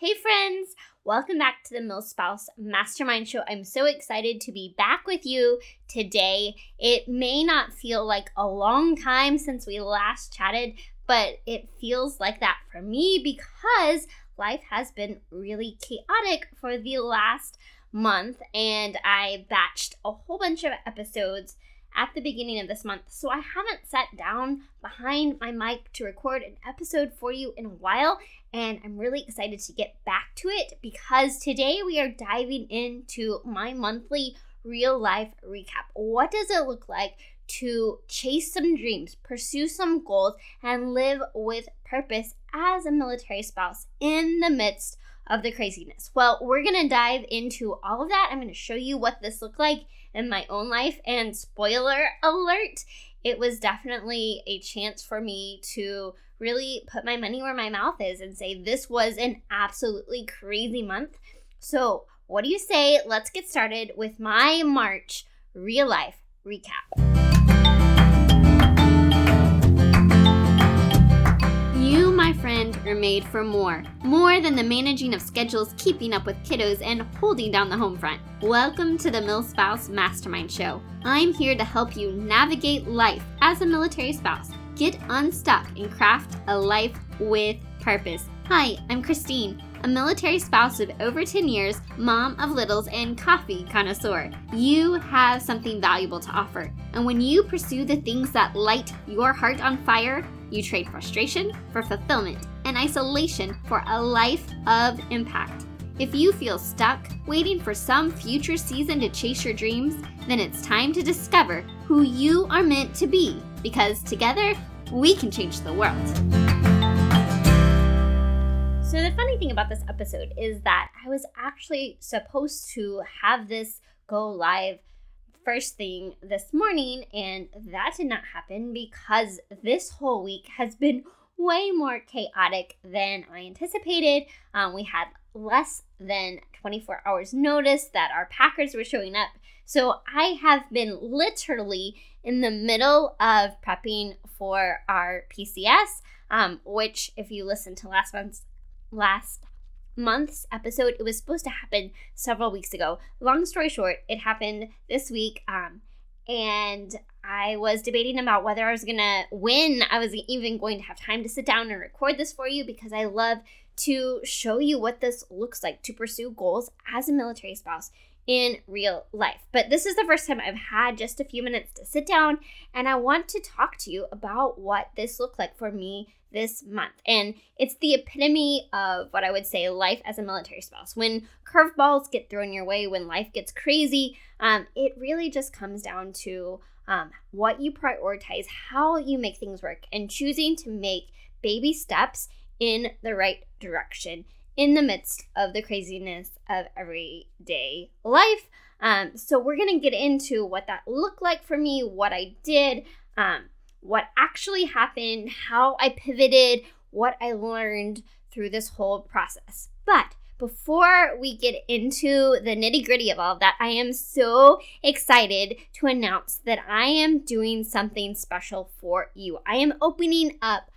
Hey, friends! Welcome back to the MilSpouse Mastermind Show. I'm so excited to be back with you today. It may not feel like a long time since we last chatted, but it feels like that for me because life has been really chaotic for the last month, and I batched a whole bunch of episodes at the beginning of this month. So I haven't sat down behind my mic to record an episode for you in a while, and I'm really excited to get back to it because today we are diving into my monthly real life recap. What does it look like to chase some dreams, pursue some goals, and live with purpose as a military spouse in the midst of the craziness? Well, we're gonna dive into all of that. I'm gonna show you what this looked like in my own life. And spoiler alert, it was definitely a chance for me to really put my money where my mouth is and say this was an absolutely crazy month. So, what do you say? Let's get started with my March real life recap. My friend, are made for more. More than the managing of schedules, keeping up with kiddos, and holding down the home front. Welcome to the MilSpouse Mastermind Show. I'm here to help you navigate life as a military spouse, get unstuck, and craft a life with purpose. Hi, I'm Christine a military spouse of over 10 years, mom of littles, and coffee connoisseur. You have something valuable to offer. And when you pursue the things that light your heart on fire, you trade frustration for fulfillment and isolation for a life of impact. If you feel stuck, waiting for some future season to chase your dreams, then it's time to discover who you are meant to be because together we can change the world. So, the funny thing about this episode is that I was actually supposed to have this go live first thing this morning, and that did not happen because this whole week has been way more chaotic than I anticipated. Um, we had less than 24 hours notice that our packers were showing up. So I have been literally in the middle of prepping for our PCS, um, which, if you listen to last month's last month's episode. It was supposed to happen several weeks ago. Long story short, it happened this week. Um, and I was debating about whether I was gonna when I was even going to have time to sit down and record this for you because I love to show you what this looks like to pursue goals as a military spouse in real life. But this is the first time I've had just a few minutes to sit down and I want to talk to you about what this looked like for me this month. And it's the epitome of what I would say life as a military spouse. When curveballs get thrown your way, when life gets crazy, um, it really just comes down to um, what you prioritize, how you make things work, and choosing to make baby steps in the right direction in the midst of the craziness of everyday life. Um, so, we're going to get into what that looked like for me, what I did. Um, what actually happened, how I pivoted, what I learned through this whole process. But before we get into the nitty gritty of all of that, I am so excited to announce that I am doing something special for you. I am opening up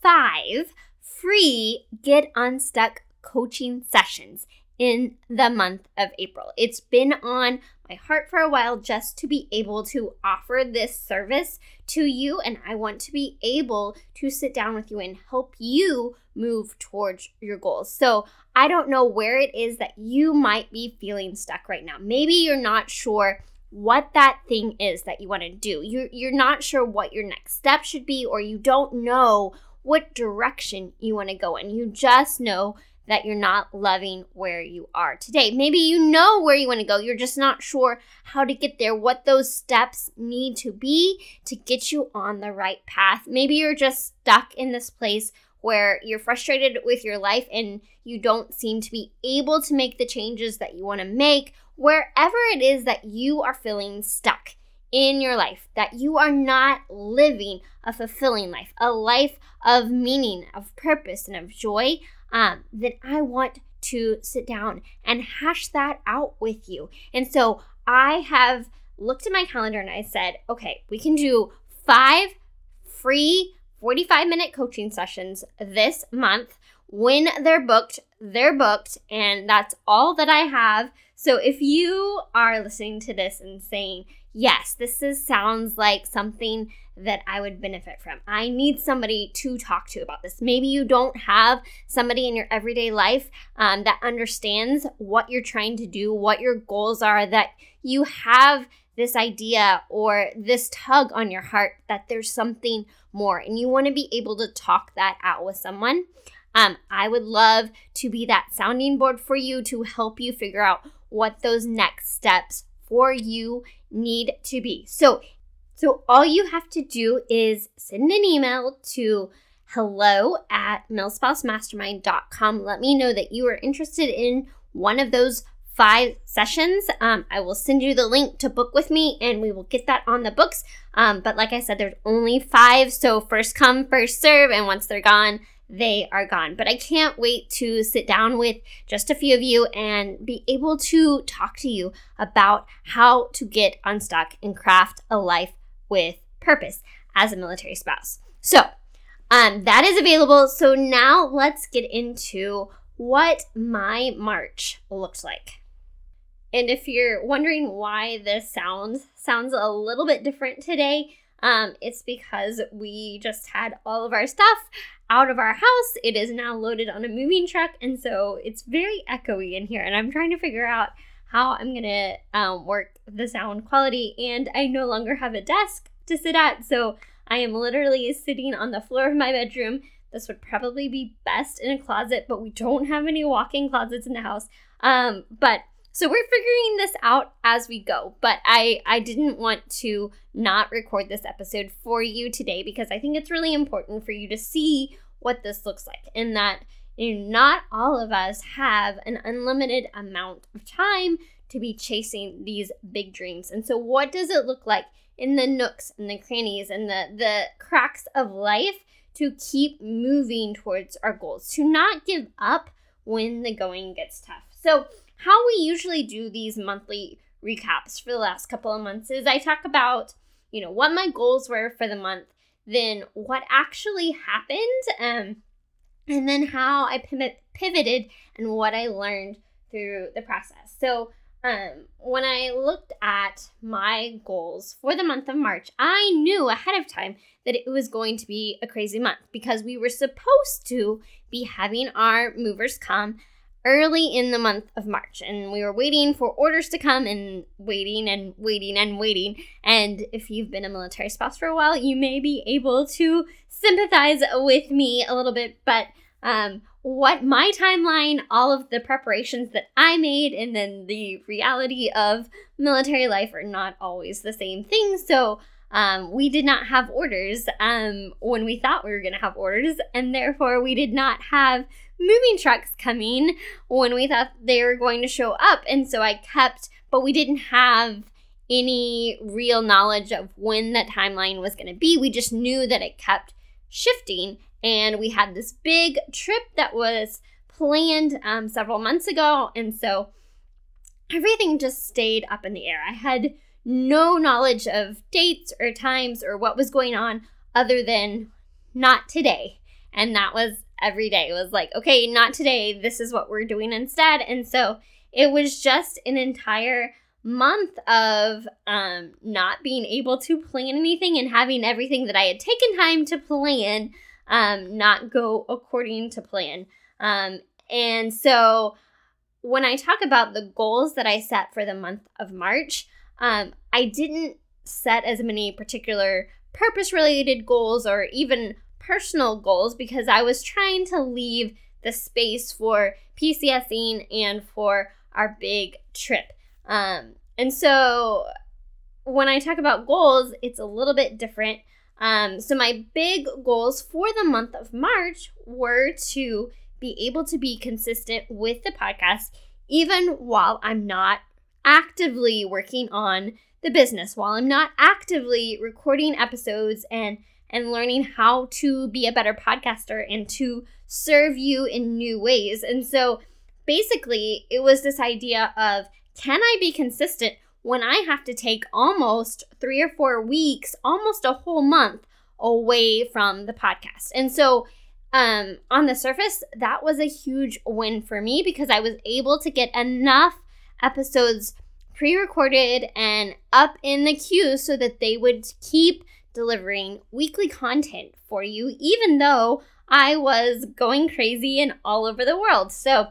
five free Get Unstuck coaching sessions in the month of April. It's been on my heart for a while just to be able to offer this service to you. And I want to be able to sit down with you and help you move towards your goals. So I don't know where it is that you might be feeling stuck right now. Maybe you're not sure what that thing is that you want to do. You're, you're not sure what your next step should be, or you don't know what direction you want to go in. You just know that you're not loving where you are today. Maybe you know where you want to go, you're just not sure how to get there, what those steps need to be to get you on the right path. Maybe you're just stuck in this place where you're frustrated with your life and you don't seem to be able to make the changes that you want to make, wherever it is that you are feeling stuck in your life, that you are not living a fulfilling life, a life of meaning, of purpose, and of joy um, then I want to sit down and hash that out with you. And so I have looked at my calendar and I said, okay, we can do five free 45 minute coaching sessions this month. When they're booked they're booked and that's all that I have. So if you are listening to this and saying, yes, this is, sounds like something that I would benefit from. I need somebody to talk to about this. Maybe you don't have somebody in your everyday life um, that understands what you're trying to do, what your goals are, that you have this idea or this tug on your heart that there's something more and you want to be able to talk that out with someone. Um, I would love to be that sounding board for you to help you figure out what those next steps for you need to be. So so all you have to do is send an email to hello at milspousemastermind.com. Let me know that you are interested in one of those five sessions. Um, I will send you the link to book with me and we will get that on the books. Um, but like I said, there's only five. So first come, first serve. And once they're gone, they are gone. But I can't wait to sit down with just a few of you and be able to talk to you about how to get unstuck and craft a life with purpose as a military spouse. So, um, that is available. So now let's get into what my March looks like. And if you're wondering why this sounds sounds a little bit different today, um, it's because we just had all of our stuff out of our house. It is now loaded on a moving truck, and so it's very echoey in here. And I'm trying to figure out how I'm gonna um, work the sound quality. And I no longer have a desk to sit at, so I am literally sitting on the floor of my bedroom. This would probably be best in a closet, but we don't have any walk-in closets in the house. Um, but so we're figuring this out as we go. But I I didn't want to not record this episode for you today because I think it's really important for you to see what this looks like and that you know, not all of us have an unlimited amount of time to be chasing these big dreams. And so, what does it look like in the nooks and the crannies and the, the cracks of life to keep moving towards our goals, to not give up when the going gets tough? So, how we usually do these monthly recaps for the last couple of months is I talk about, you know, what my goals were for the month, then what actually happened, um, and then how I pivot, pivoted and what I learned through the process. So, um, when I looked at my goals for the month of March, I knew ahead of time that it was going to be a crazy month because we were supposed to be having our movers come early in the month of March and we were waiting for orders to come and waiting and waiting and waiting. And if you've been a military spouse for a while, you may be able to sympathize with me a little bit, but um, what my timeline, all of the preparations that I made, and then the reality of military life are not always the same thing. So um, we did not have orders um, when we thought we were going to have orders, and therefore we did not have moving trucks coming when we thought they were going to show up. And so I kept, but we didn't have any real knowledge of when that timeline was going to be. We just knew that it kept shifting and we had this big trip that was planned um, several months ago. And so everything just stayed up in the air. I had no knowledge of dates or times or what was going on other than not today. And that was every day. It was like, okay, not today. This is what we're doing instead. And so it was just an entire month of um, not being able to plan anything and having everything that I had taken time to plan um, not go according to plan. Um, and so when I talk about the goals that I set for the month of March, um, I didn't set as many particular purpose related goals or even personal goals because I was trying to leave the space for PCSing and for our big trip. Um, and so when I talk about goals, it's a little bit different. Um, so, my big goals for the month of March were to be able to be consistent with the podcast, even while I'm not actively working on the business, while I'm not actively recording episodes and and learning how to be a better podcaster and to serve you in new ways. And so basically, it was this idea of can I be consistent when I have to take almost three or four weeks, almost a whole month away from the podcast. And so um, on the surface, that was a huge win for me because I was able to get enough episodes pre recorded and up in the queue so that they would keep delivering weekly content for you, even though I was going crazy and all over the world. So,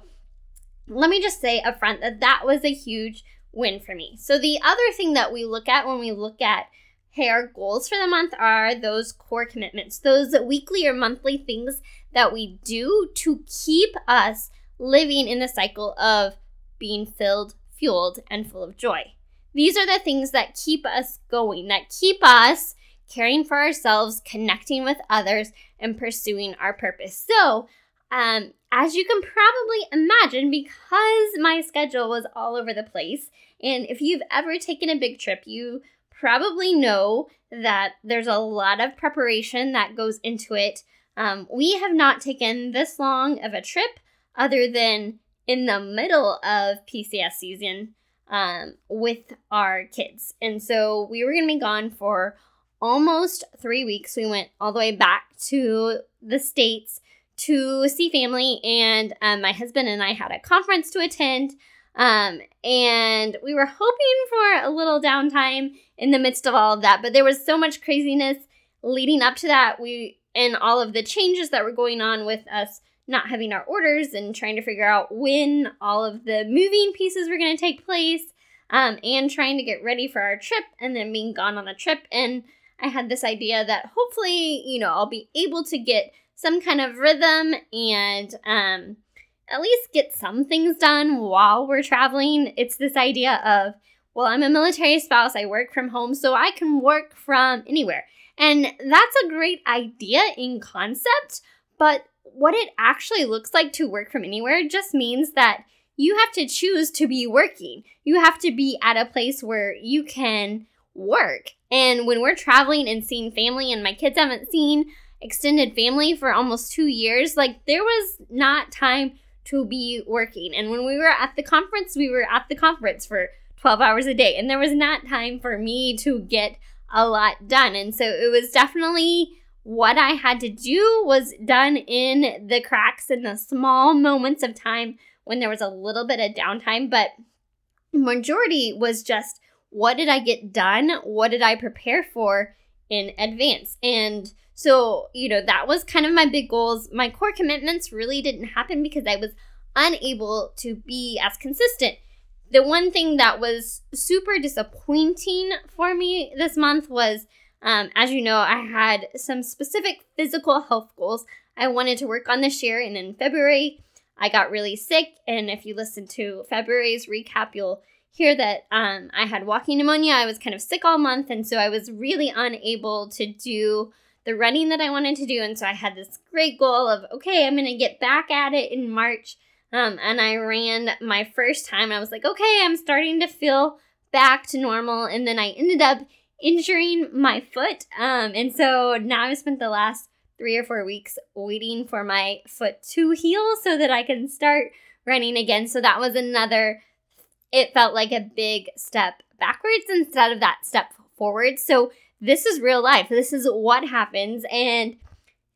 let me just say up front that that was a huge win for me. So, the other thing that we look at when we look at hey, our goals for the month are those core commitments, those weekly or monthly things that we do to keep us living in the cycle of being filled, fueled, and full of joy. These are the things that keep us going, that keep us caring for ourselves, connecting with others, and pursuing our purpose. So, um, as you can probably imagine, because my schedule was all over the place, and if you've ever taken a big trip, you probably know that there's a lot of preparation that goes into it. Um, we have not taken this long of a trip other than in the middle of PCS season um, with our kids. And so we were going to be gone for almost three weeks. We went all the way back to the States to see family, and um, my husband and I had a conference to attend. Um, and we were hoping for a little downtime in the midst of all of that, but there was so much craziness leading up to that. We and all of the changes that were going on with us not having our orders and trying to figure out when all of the moving pieces were going to take place, um, and trying to get ready for our trip and then being gone on a trip. And I had this idea that hopefully, you know, I'll be able to get some kind of rhythm and um, at least get some things done while we're traveling. It's this idea of, well, I'm a military spouse, I work from home, so I can work from anywhere. And that's a great idea in concept, but what it actually looks like to work from anywhere just means that you have to choose to be working. You have to be at a place where you can work. And when we're traveling and seeing family, and my kids haven't seen extended family for almost two years, like there was not time to be working. And when we were at the conference, we were at the conference for 12 hours a day, and there was not time for me to get a lot done. And so it was definitely what I had to do was done in the cracks in the small moments of time when there was a little bit of downtime, but majority was just what did I get done? What did I prepare for in advance? And so, you know, that was kind of my big goals. My core commitments really didn't happen because I was unable to be as consistent. The one thing that was super disappointing for me this month was, um, as you know, I had some specific physical health goals I wanted to work on this year. And in February, I got really sick. And if you listen to February's recap, you'll hear that um, I had walking pneumonia. I was kind of sick all month. And so I was really unable to do the running that I wanted to do. And so I had this great goal of, okay, I'm going to get back at it in March. Um, and I ran my first time. I was like, okay, I'm starting to feel back to normal. And then I ended up injuring my foot. Um, and so now I've spent the last three or four weeks waiting for my foot to heal so that I can start running again. So that was another, it felt like a big step backwards instead of that step forward. So this is real life. This is what happens. And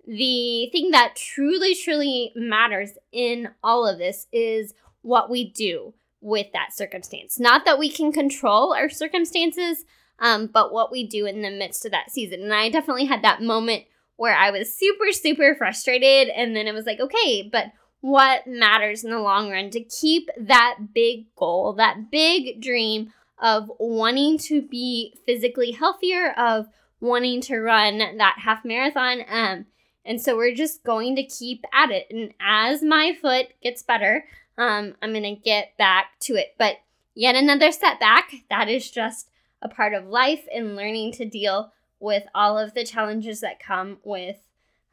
the thing that truly, truly matters in all of this is what we do with that circumstance. Not that we can control our circumstances, um, but what we do in the midst of that season. And I definitely had that moment where I was super, super frustrated. And then it was like, okay, but what matters in the long run to keep that big goal, that big dream of wanting to be physically healthier, of wanting to run that half marathon. Um, and so we're just going to keep at it. And as my foot gets better, um, I'm going to get back to it. But yet another setback. That is just a part of life and learning to deal with all of the challenges that come with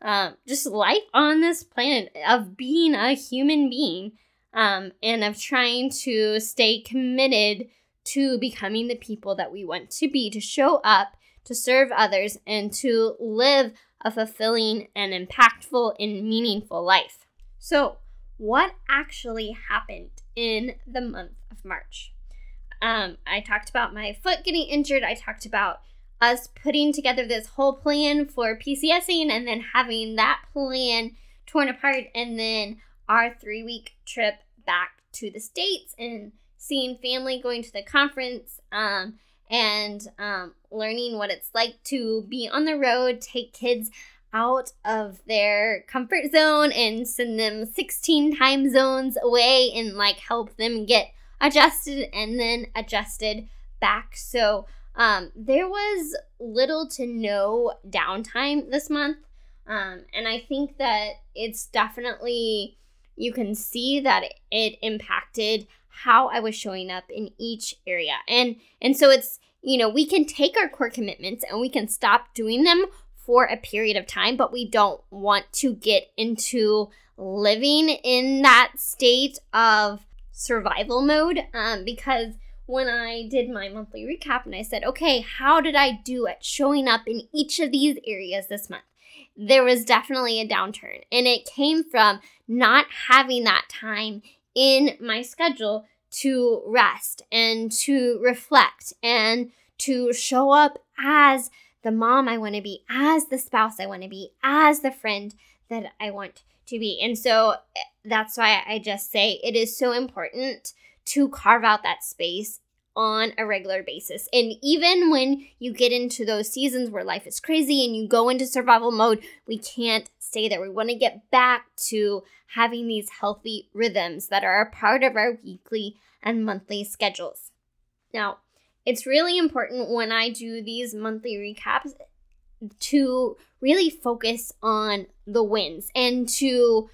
um, just life on this planet, of being a human being, um, and of trying to stay committed to becoming the people that we want to be, to show up, to serve others, and to live a fulfilling and impactful and meaningful life. So, what actually happened in the month of March? Um, I talked about my foot getting injured. I talked about us putting together this whole plan for PCSing and then having that plan torn apart. And then our three week trip back to the States and seeing family, going to the conference, um, and um, learning what it's like to be on the road, take kids out of their comfort zone and send them 16 time zones away and like help them get adjusted and then adjusted back. So um, there was little to no downtime this month. Um, and I think that it's definitely, you can see that it impacted how I was showing up in each area. And and so it's, you know, we can take our core commitments and we can stop doing them for a period of time, but we don't want to get into living in that state of survival mode um, because when I did my monthly recap and I said, okay, how did I do at showing up in each of these areas this month? There was definitely a downturn, and it came from not having that time in my schedule to rest and to reflect and to show up as the mom I want to be, as the spouse I want to be, as the friend that I want to be. And so that's why I just say it is so important to carve out that space on a regular basis. And even when you get into those seasons where life is crazy and you go into survival mode, we can't stay there. We want to get back to having these healthy rhythms that are a part of our weekly and monthly schedules. Now, it's really important when I do these monthly recaps to really focus on the wins and to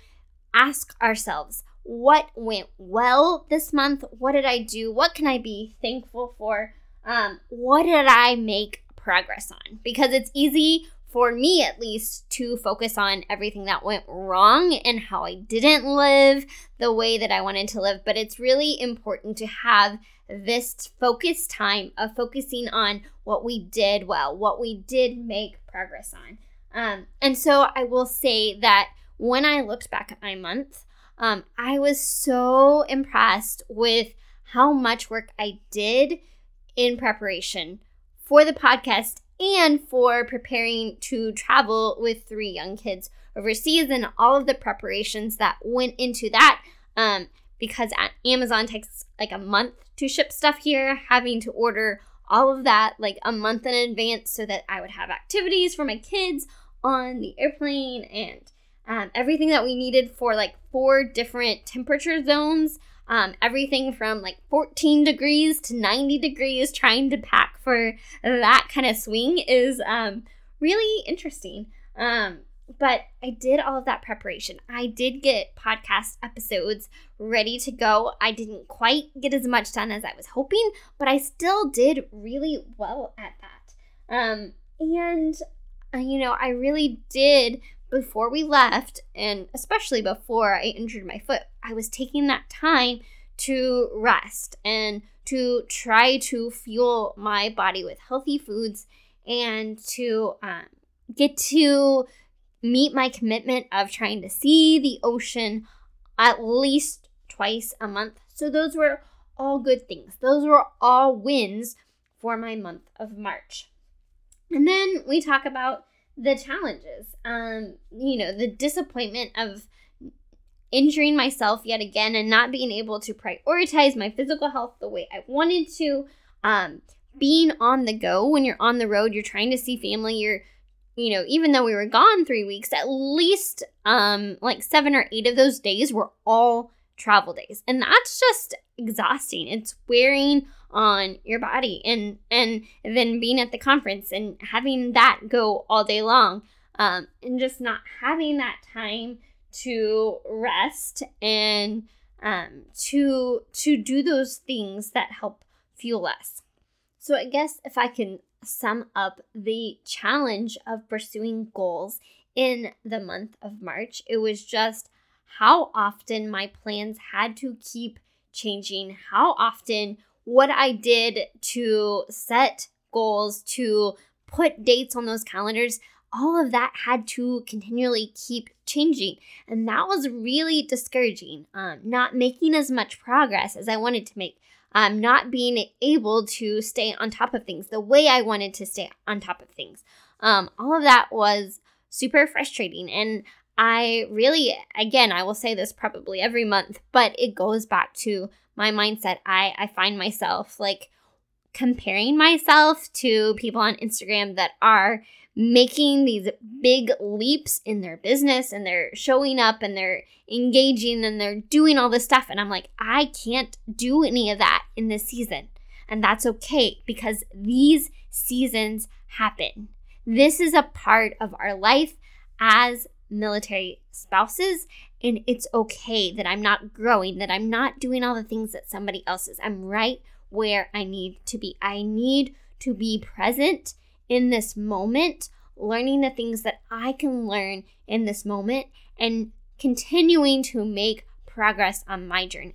ask ourselves what went well this month? What did I do? What can I be thankful for? Um, what did I make progress on? Because it's easy for me at least to focus on everything that went wrong and how I didn't live the way that I wanted to live. But it's really important to have this focus time of focusing on what we did well, what we did make progress on. Um, and so I will say that when I looked back at my month, um, I was so impressed with how much work I did in preparation for the podcast and for preparing to travel with three young kids overseas and all of the preparations that went into that. Um, because Amazon takes like a month to ship stuff here, having to order all of that like a month in advance so that I would have activities for my kids on the airplane and um, everything that we needed for like four different temperature zones. Um, everything from like 14 degrees to 90 degrees, trying to pack for that kind of swing is um, really interesting. Um, but I did all of that preparation. I did get podcast episodes ready to go. I didn't quite get as much done as I was hoping, but I still did really well at that. Um, and, uh, you know, I really did before we left, and especially before I injured my foot, I was taking that time to rest and to try to fuel my body with healthy foods and to um, get to meet my commitment of trying to see the ocean at least twice a month. So, those were all good things. Those were all wins for my month of March. And then we talk about the challenges. Um, you know, the disappointment of injuring myself yet again and not being able to prioritize my physical health the way I wanted to. Um, being on the go when you're on the road, you're trying to see family, you're you know, even though we were gone 3 weeks, at least um like 7 or 8 of those days were all travel days. And that's just exhausting. It's wearing on your body and and then being at the conference and having that go all day long um, and just not having that time to rest and um, to to do those things that help fuel us so i guess if i can sum up the challenge of pursuing goals in the month of march it was just how often my plans had to keep changing how often what I did to set goals, to put dates on those calendars, all of that had to continually keep changing. And that was really discouraging. Um, not making as much progress as I wanted to make. Um, not being able to stay on top of things the way I wanted to stay on top of things. Um, all of that was super frustrating. And I really, again, I will say this probably every month, but it goes back to my mindset. I, I find myself like comparing myself to people on Instagram that are making these big leaps in their business and they're showing up and they're engaging and they're doing all this stuff. And I'm like, I can't do any of that in this season. And that's okay because these seasons happen. This is a part of our life as military spouses. And it's okay that I'm not growing, that I'm not doing all the things that somebody else is. I'm right where I need to be. I need to be present in this moment, learning the things that I can learn in this moment, and continuing to make progress on my journey.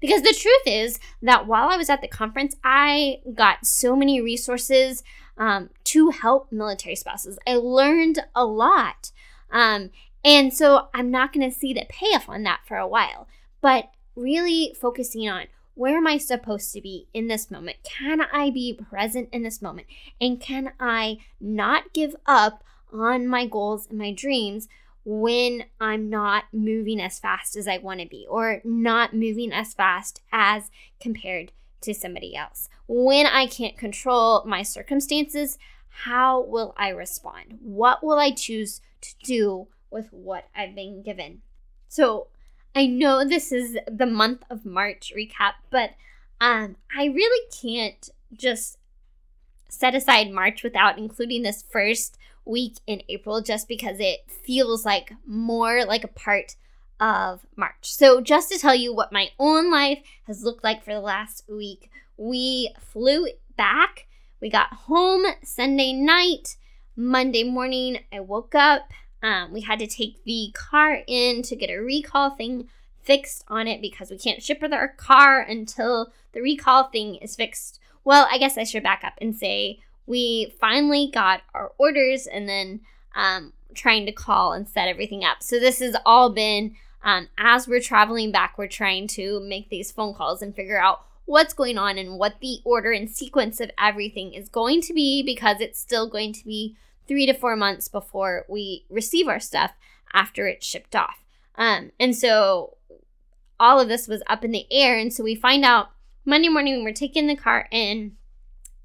Because the truth is that while I was at the conference, I got so many resources um, to help military spouses. I learned a lot. Um, and so I'm not going to see the payoff on that for a while, but really focusing on where am I supposed to be in this moment? Can I be present in this moment? And can I not give up on my goals and my dreams when I'm not moving as fast as I want to be or not moving as fast as compared to somebody else? When I can't control my circumstances, how will I respond? What will I choose to do with what I've been given? So, I know this is the month of March recap, but um, I really can't just set aside March without including this first week in April just because it feels like more like a part of March. So, just to tell you what my own life has looked like for the last week, we flew back. We got home Sunday night. Monday morning, I woke up, um, we had to take the car in to get a recall thing fixed on it because we can't ship with our car until the recall thing is fixed. Well, I guess I should back up and say we finally got our orders and then um, trying to call and set everything up. So this has all been um, as we're traveling back, we're trying to make these phone calls and figure out what's going on and what the order and sequence of everything is going to be because it's still going to be three to four months before we receive our stuff after it's shipped off. Um, and so all of this was up in the air. And so we find out Monday morning we're taking the car in,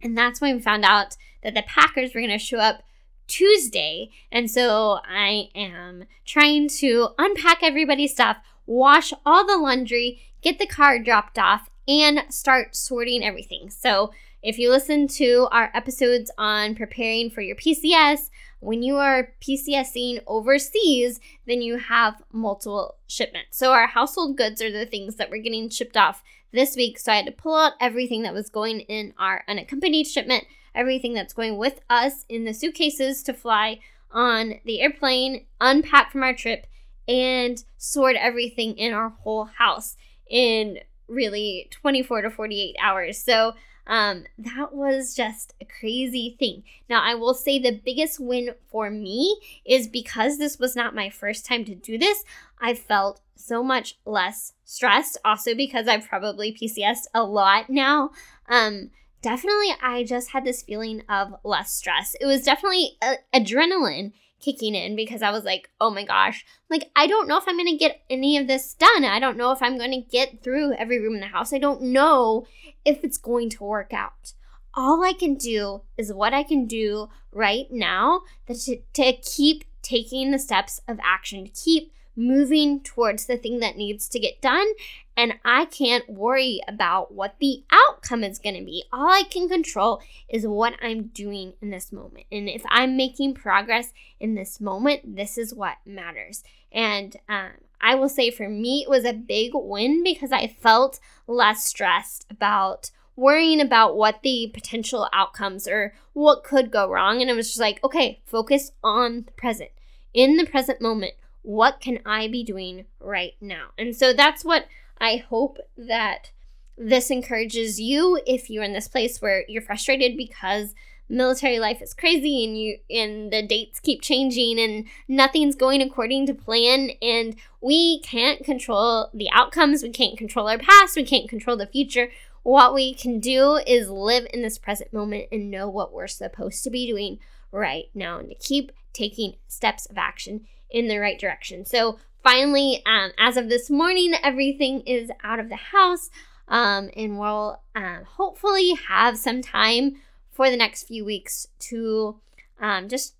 and that's when we found out that the Packers were going to show up Tuesday. And so I am trying to unpack everybody's stuff, wash all the laundry, get the car dropped off, and start sorting everything. So if you listen to our episodes on preparing for your PCS, when you are PCSing overseas, then you have multiple shipments. So our household goods are the things that we're getting shipped off this week. So I had to pull out everything that was going in our unaccompanied shipment, everything that's going with us in the suitcases to fly on the airplane, unpack from our trip, and sort everything in our whole house in really 24 to 48 hours. So um, that was just a crazy thing. Now, I will say the biggest win for me is because this was not my first time to do this, I felt so much less stressed. Also, because I've probably PCSed a lot now. Um, definitely, I just had this feeling of less stress. It was definitely a- adrenaline kicking in because I was like, oh my gosh, like I don't know if I'm to get any of this done. I don't know if I'm to get through every room in the house. I don't know if it's going to work out. All I can do is what I can do right now to, to keep taking the steps of action, to keep moving towards the thing that needs to get done. And I can't worry about what the outcome is going to be. All I can control is what I'm doing in this moment. And if I'm making progress in this moment, this is what matters. And um, I will say for me, it was a big win because I felt less stressed about worrying about what the potential outcomes or what could go wrong. And I was just like, okay, focus on the present. In the present moment, what can I be doing right now? And so that's what I hope that this encourages you if you're in this place where you're frustrated because military life is crazy and you and the dates keep changing and nothing's going according to plan and we can't control the outcomes we can't control our past we can't control the future what we can do is live in this present moment and know what we're supposed to be doing right now and to keep taking steps of action in the right direction. So finally, um, as of this morning, everything is out of the house. Um, and we'll um, hopefully have some time for the next few weeks to um, just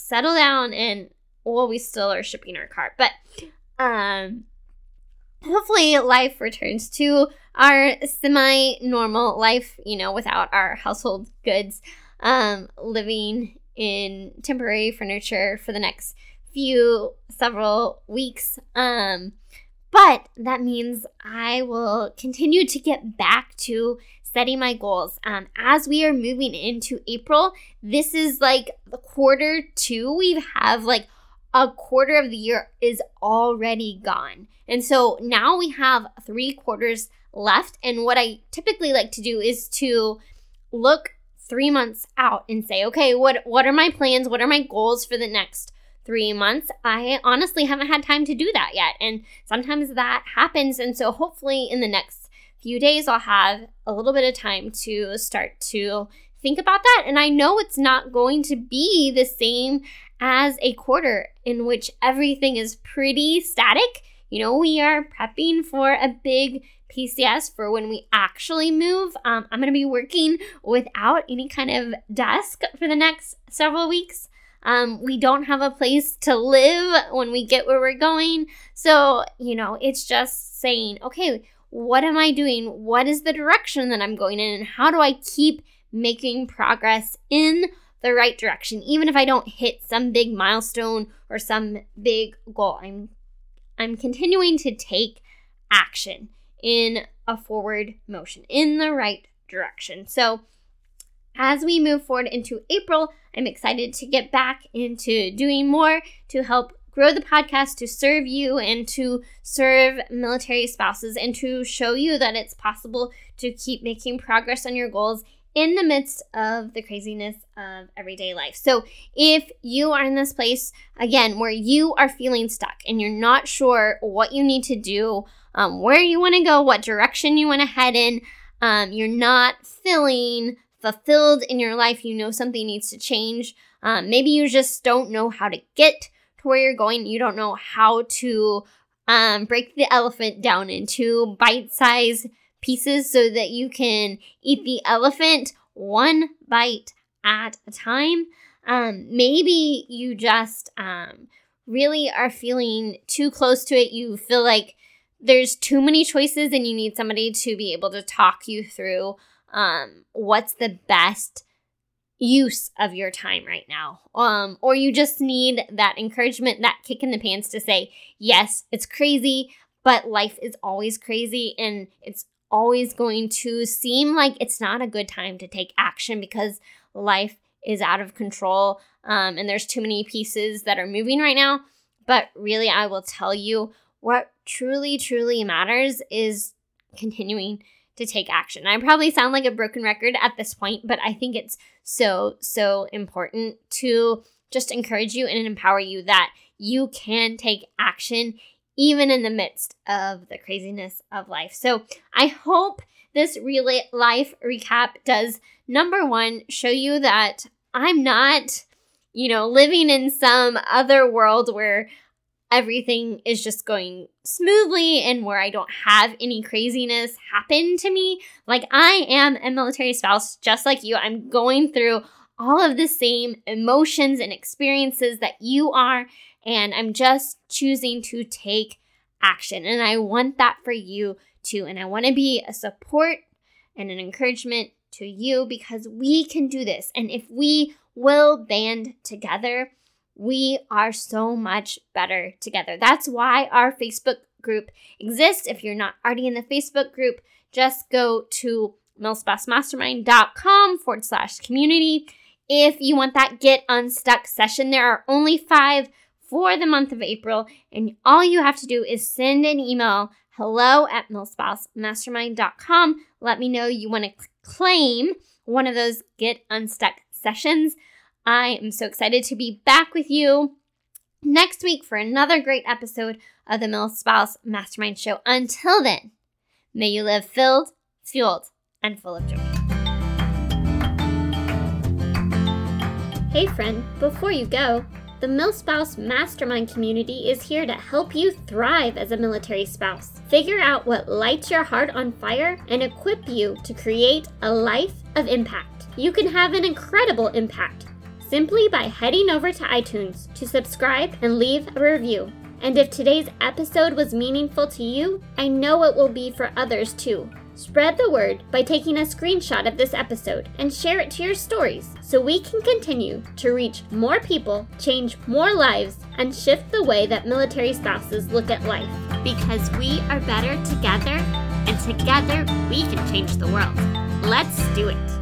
settle down and well we still are shipping our car but um hopefully life returns to our semi normal life you know without our household goods um living in temporary furniture for the next few several weeks um but that means I will continue to get back to setting my goals. Um, as we are moving into April, this is like the quarter two. We have like a quarter of the year is already gone. And so now we have three quarters left. And what I typically like to do is to look three months out and say, okay, what what are my plans? What are my goals for the next three months? I honestly haven't had time to do that yet. And sometimes that happens. And so hopefully in the next few days, I'll have a little bit of time to start to think about that. And I know it's not going to be the same as a quarter in which everything is pretty static. You know, we are prepping for a big PCS for when we actually move. Um, I'm going to be working without any kind of desk for the next several weeks. Um, we don't have a place to live when we get where we're going. So, you know, it's just saying, okay, what am I doing? What is the direction that I'm going in? And how do I keep making progress in the right direction? Even if I don't hit some big milestone or some big goal, I'm I'm continuing to take action in a forward motion in the right direction. So as we move forward into April, I'm excited to get back into doing more to help grow the podcast to serve you and to serve military spouses and to show you that it's possible to keep making progress on your goals in the midst of the craziness of everyday life. So, if you are in this place again where you are feeling stuck and you're not sure what you need to do, um, where you want to go, what direction you want to head in, um, you're not feeling fulfilled in your life, you know something needs to change. Um, maybe you just don't know how to get to where you're going. You don't know how to um, break the elephant down into bite sized pieces so that you can eat the elephant one bite at a time. Um, maybe you just um, really are feeling too close to it. You feel like there's too many choices and you need somebody to be able to talk you through um, what's the best use of your time right now. Um, or you just need that encouragement, that kick in the pants to say, yes, it's crazy, but life is always crazy and it's always going to seem like it's not a good time to take action because life is out of control um, and there's too many pieces that are moving right now. But really, I will tell you what truly, truly matters is continuing to take action. I probably sound like a broken record at this point, but I think it's so, so important to just encourage you and empower you that you can take action even in the midst of the craziness of life. So I hope this real life recap does number one show you that I'm not, you know, living in some other world where everything is just going smoothly and where I don't have any craziness happen to me. Like, I am a military spouse just like you. I'm going through all of the same emotions and experiences that you are, and I'm just choosing to take action. And I want that for you too. And I want to be a support and an encouragement to you because we can do this. And if we will band together, we are so much better together. That's why our Facebook group exists. If you're not already in the Facebook group, just go to milspousemastermind.com forward slash community. If you want that Get Unstuck session, there are only five for the month of April, and all you have to do is send an email hello at milspousemastermind.com. Let me know you want to claim one of those Get Unstuck sessions. I am so excited to be back with you next week for another great episode of the Mil Spouse Mastermind Show. Until then, may you live filled, fueled, and full of joy. Hey, friend, before you go, The MilSpouse Mastermind community is here to help you thrive as a military spouse. Figure out what lights your heart on fire and equip you to create a life of impact. You can have an incredible impact simply by heading over to iTunes to subscribe and leave a review. And if today's episode was meaningful to you, I know it will be for others too. Spread the word by taking a screenshot of this episode and share it to your stories so we can continue to reach more people, change more lives, and shift the way that military spouses look at life. Because we are better together, and together we can change the world. Let's do it.